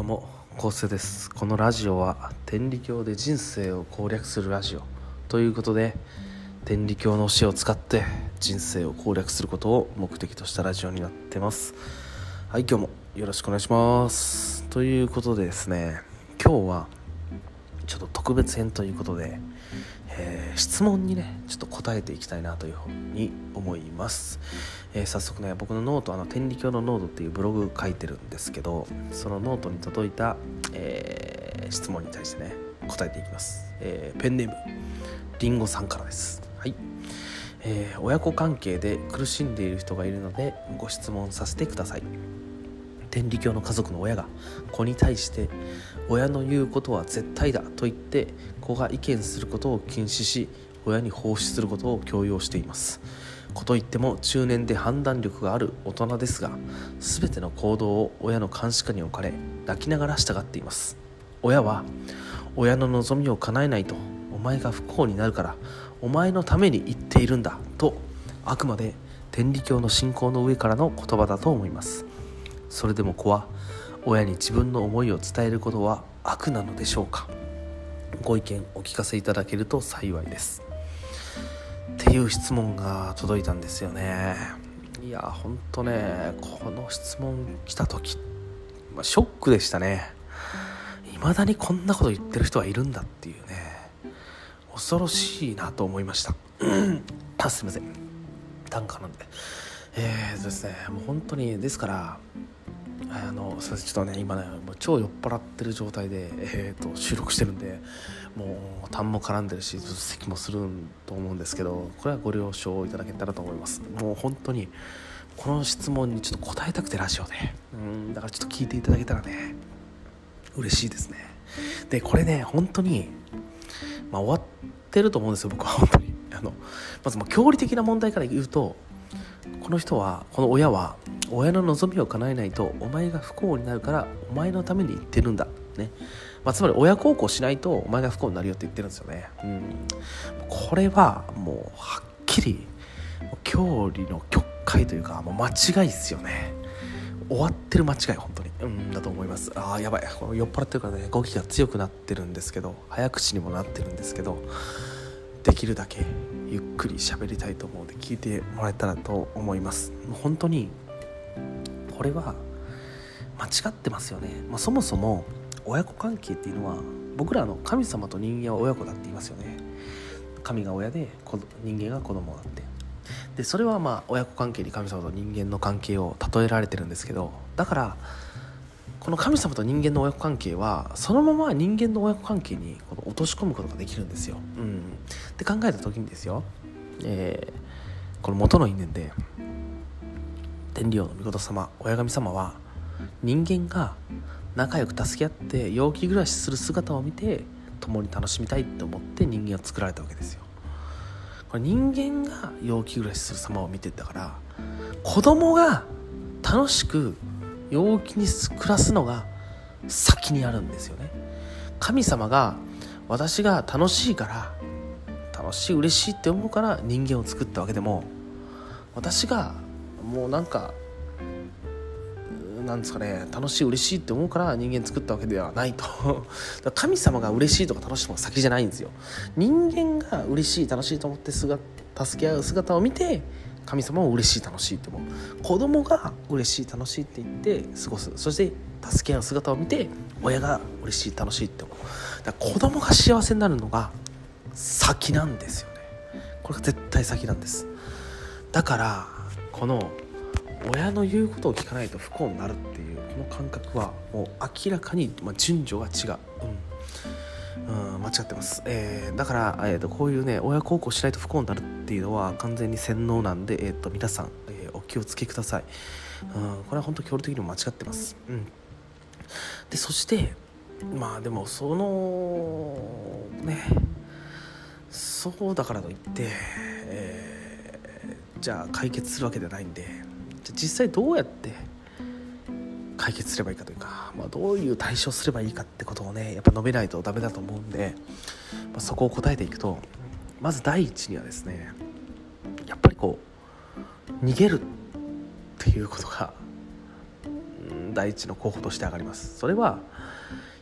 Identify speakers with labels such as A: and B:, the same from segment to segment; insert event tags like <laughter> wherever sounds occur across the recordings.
A: どうも昴生です。このラジオは天理教で人生を攻略するラジオ。ということで天理教の教えを使って人生を攻略することを目的としたラジオになってます。はい今日もよろしくお願いします。ということでですね今日はちょっと特別編ということで、えー、質問にねちょっと答えていきたいなというふうに思います、えー、早速ね僕のノートあの天理教のノートっていうブログ書いてるんですけどそのノートに届いた、えー、質問に対してね答えていきます、えペンネームりんごさんからです。はい、え親子関係で苦しんでいる人がいるのでご質問させてください。天理教の家族の親が子に対して親の言うことは絶対だと言って子が意見することを禁止し親に奉仕することを強要しています。子といっても中年で判断力がある大人ですが全ての行動を親の監視下に置かれ泣きながら従っています。親は親の望みを叶えないとお前が不幸になるからお前のために言っているんだとあくまで天理教の信仰の上からの言葉だと思います。それでも子は親に自分の思いを伝えることは悪なのでしょうか？ご意見お聞かせいただけると幸いです。っていう質問が届いたんですよね。いやほんとねこの質問来た時、ま、ショックでしたね。未だにこんなこと言ってる人はいるんだっていうね。恐ろしいなと思いました。<clears throat> あすいません。短歌なんで。えーとですねもう本当にですからあのちょっとね今ねもう超酔っ払ってる状態で、えーと、収録してるんでもう痰も絡んでるし咳もすると思うんですけどこれはご了承いただけたらと思います。もう本当にこの質問にちょっと答えたくてラジオで。うんだからちょっと聞いていただけたらね嬉しいですね。でこれね本当にまあ終わってると思うんですよ僕は本当に。あのまずもう教理的な問題から言うとこの人はこの親は親の望みを叶えないとお前が不幸になるからお前のために言ってるんだ。ね、まあ、つまり親孝行しないとお前が不幸になるよって言ってるんですよね、うん、これはもうはっきり教理の曲解というかもう間違いですよね。終わってる間違い本当に。うんだと思います。ああやばい。酔っ払ってるからね語気が強くなってるんですけど早口にもなってるんですけどできるだけゆっくり喋りたいと思うので聞いてもらえたらと思います。本当にこれは間違ってますよね、まあ、そもそも親子関係っていうのは僕らの神様と人間は親子だって言いますよね。神が親で人間が子供だって。でそれはまあ親子関係に神様と人間の関係を例えられてるんですけどだからこの神様と人間の親子関係はそのまま人間の親子関係にこの落とし込むことができるんですよ。うん、って考えた時にですよ、えー、この元の因縁で天理王の御事様親神様は人間が仲良く助け合って陽気暮らしする姿を見て共に楽しみたいって思って人間を作られたわけですよ。これ人間が陽気暮らしする様を見てたから子供が楽しく陽気に暮らすのが先にあるんですよね。神様が私が楽しいから楽しい嬉しいって思うから人間を作ったわけでも私がもうなんかなんですかね楽しい嬉しいって思うから人間作ったわけではないと。<laughs> 神様が嬉しいとか楽しいのが先じゃないんですよ。人間が嬉しい楽しいと思って助け合う姿を見て神様も嬉しい楽しいって思う子供が嬉しい楽しいって言って過ごす。そして助け合う姿を見て親が嬉しい楽しいって思う。だから子供が幸せになるのが先なんですよね。これが絶対先なんです。だからこの親の言うことを聞かないと不幸になるっていうこの感覚はもう明らかに、順序が違う、うん、うん、間違ってます、えー、だから、えーと、こういうね親孝行しないと不幸になるっていうのは完全に洗脳なんで、えーと、皆さん、えー、お気をつけください、うん、これは本当協力的にも間違ってます、うん、でそしてまあでもそのねそうだからといって、えー、じゃあ解決するわけではないんでじゃ実際どうやって解決すればいいかというか、まあ、どういう対処すればいいかってことをねやっぱ述べないとダメだと思うんで、まあ、そこを答えていくとまず第一にはですねやっぱりこう逃げるっていうことが第一の候補として上がります。それは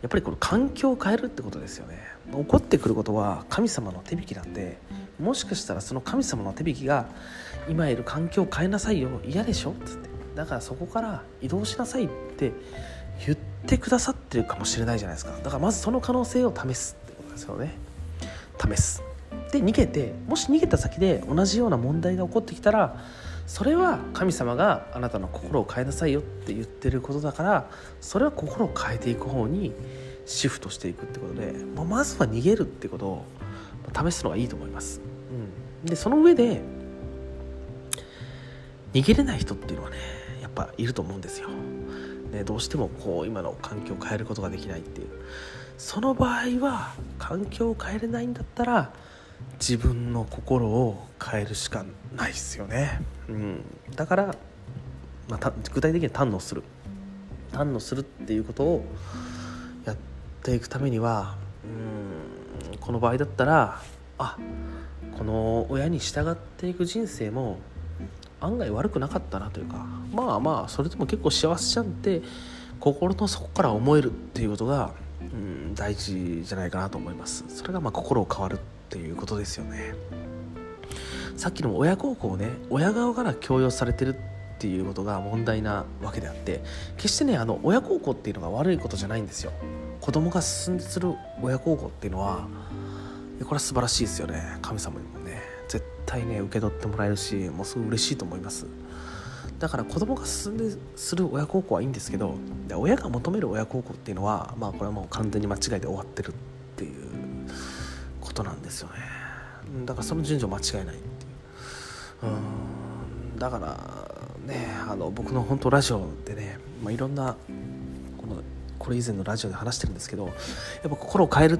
A: やっぱりこの環境を変えるってことですよね。起こってくることは神様の手引きなんでもしかしたらその神様の手引きが今いる環境を変えなさいよ嫌でしょっつってだからそこから移動しなさいって言ってくださってるかもしれないじゃないですか。だからまずその可能性を試すってことですよね。試す。で逃げてもし逃げた先で同じような問題が起こってきたらそれは神様があなたの心を変えなさいよって言ってることだからそれは心を変えていく方にシフトしていくってことで、まあ、まずは逃げるってことを試すのがいいと思います、うん、でその上で逃げれない人っていうのはねっぱいると思うんですよ、ね、どうしてもこう今の環境を変えることができないっていう。その場合は環境を変えれないんだったら自分の心を変えるしかないですよね、うん、だから、まあ、具体的には堪能する。堪能するっていうことをやっていくためにはうんこの場合だったらあこの親に従っていく人生も案外悪くなかったなというかまあまあそれでも結構幸せじゃんって心の底から思えるっていうことが、うん、大事じゃないかなと思います。それがまあ心を変わるっていうことですよね。さっきの親孝行をね親側から強要されてるっていうことが問題なわけであって決してねあの親孝行っていうのが悪いことじゃないんですよ。子供が進んでする親孝行っていうのはこれは素晴らしいですよね。神様にも対ね受け取ってもらえるしもうすごい嬉しいと思います。だから子供が進んでする親孝行はいいんですけど親が求める親孝行っていうのはまあこれはもう完全に間違いで終わってるっていうことなんですよね。だからその順序間違いないっていう。うんだからねあの僕の本当ラジオでね、まあ、いろんなこのこれ以前のラジオで話してるんですけどやっぱ心を変える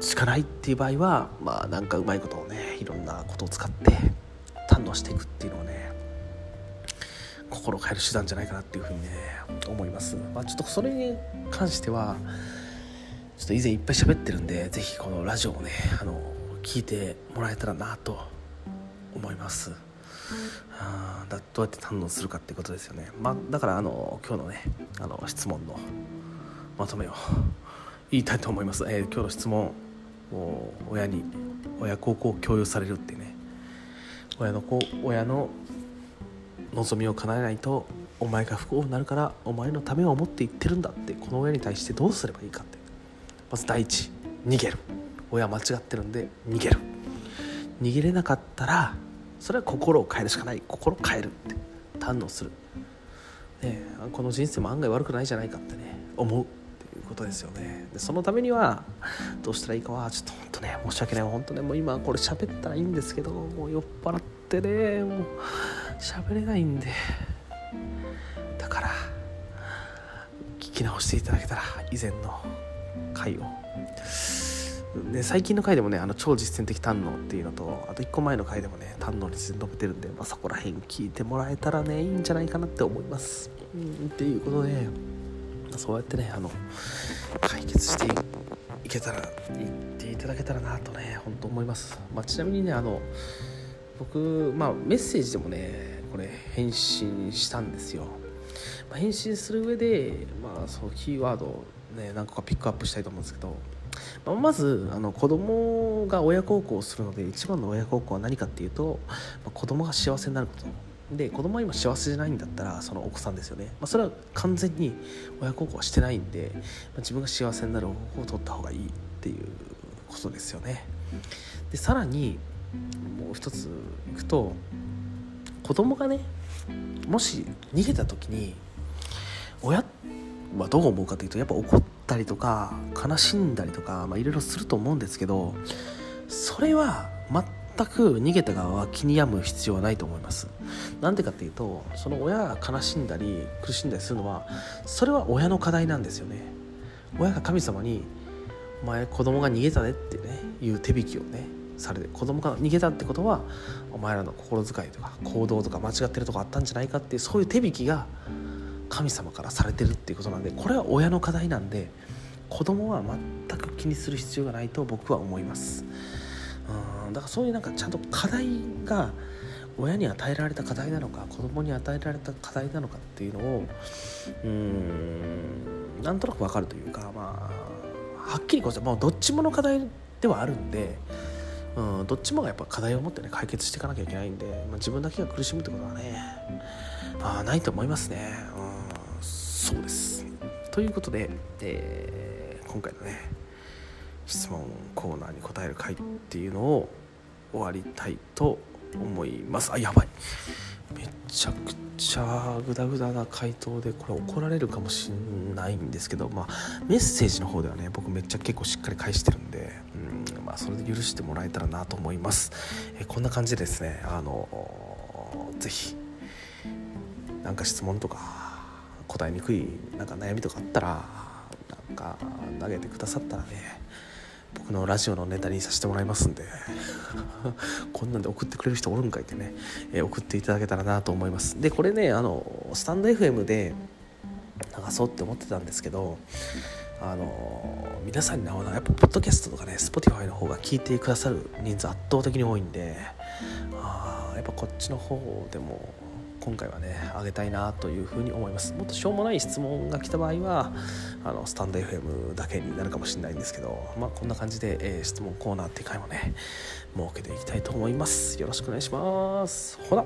A: しかないっていう場合はまあなんかうまいことをねいろんなことを使って堪能していくっていうのをね心を変える手段じゃないかなっていうふうにね思います、まあ、ちょっとそれに関してはちょっと以前いっぱい喋ってるんで是非このラジオをねあの聞いてもらえたらなと思います。あだどうやって堪能するかってことですよね、まあ、だからあの今日のねあの質問のまとめを言いたいと思います、えー、今日の質問親に親孝行を共有されるってね。親の子親の望みを叶えないとお前が不幸になるからお前のためを思って言ってるんだってこの親に対してどうすればいいかって。まず第一逃げる。親間違ってるんで逃げる。逃げれなかったらそれは心を変えるしかない。心を変えるって。堪能する、ね、この人生も案外悪くないじゃないかってね思う。ことですよね。でそのためにはどうしたらいいかはちょっと本当ね申し訳ない。本当ねもう今これ喋ったらいいんですけどもう酔っ払ってねもう喋れないんで。だから聞き直していただけたら以前の回を。で最近の回でもねあの超実践的堪能っていうのとあと1個前の回でもね堪能について述べてるんで、まあ、そこら辺聞いてもらえたらねいいんじゃないかなって思います、うん、っていうことでそうやってねあの解決していけたら言っていただけたらなとね本当思います、まあ、ちなみにねあの僕、まあ、メッセージでもねこれ返信したんですよ、まあ、返信する上で、まあ、そのキーワードをね何個かピックアップしたいと思うんですけど、まあ、まずあの子供が親孝行をするので一番の親孝行は何かっていうと、まあ、子供が幸せになること。で子供は今幸せじゃないんだったらその奥さんですよね、まあ、それは完全に親孝行はしてないんで、まあ、自分が幸せになる方法を取った方がいいっていうことですよね。でさらにもう一ついくと子供がねもし逃げた時に親はどう思うかというとやっぱ怒ったりとか悲しんだりとかいろいろすると思うんですけどそれは全全く逃げた側は気に病む必要はないと思いますなんでかっていうとその親が悲しんだり苦しんだりするのはそれは親の課題なんですよね親が神様に「お前子供が逃げたね」ってねいう手引きをねされて子供が逃げたってことはお前らの心遣いとか行動とか間違ってるとこあったんじゃないかっていうそういう手引きが神様からされてるっていうことなんでこれは親の課題なんで子供は全く気にする必要がないと僕は思います。だからそういうなんかちゃんと課題が親に与えられた課題なのか子供に与えられた課題なのかっていうのをうんなんとなく分かるというかまあはっきりこうもうどっちもの課題ではあるんで、うん、どっちもがやっぱ課題を持ってね解決していかなきゃいけないんで、まあ、自分だけが苦しむってことはねあないと思いますね、うん、そうです。ということで、えー、今回のね質問コーナーに答える回っていうのを終わりたいと思います。あやばい。めちゃくちゃグダグダな回答でこれ怒られるかもしれないんですけど、まあ、メッセージの方ではね僕めっちゃ結構しっかり返してるんで、うんまあ、それで許してもらえたらなと思います、えこんな感じでですねあのぜひなんか質問とか答えにくいなんか悩みとかあったらか投げてくださったらね僕のラジオのネタにさせてもらいますんで <laughs> こんなんで送ってくれる人おるんかいってね、えー、送っていただけたらなと思います。でこれねあのスタンド FM で流そうって思ってたんですけどあの皆さんにやっぱポッドキャストとかね Spotify の方が聞いてくださる人数圧倒的に多いんであやっぱこっちの方でも今回はねあげたいなというふうに思います。もっとしょうもない質問が来た場合はあのスタンド FM だけになるかもしれないんですけどまあこんな感じで、えー、質問コーナーっていう回もね設けていきたいと思います。よろしくお願いします。ほら。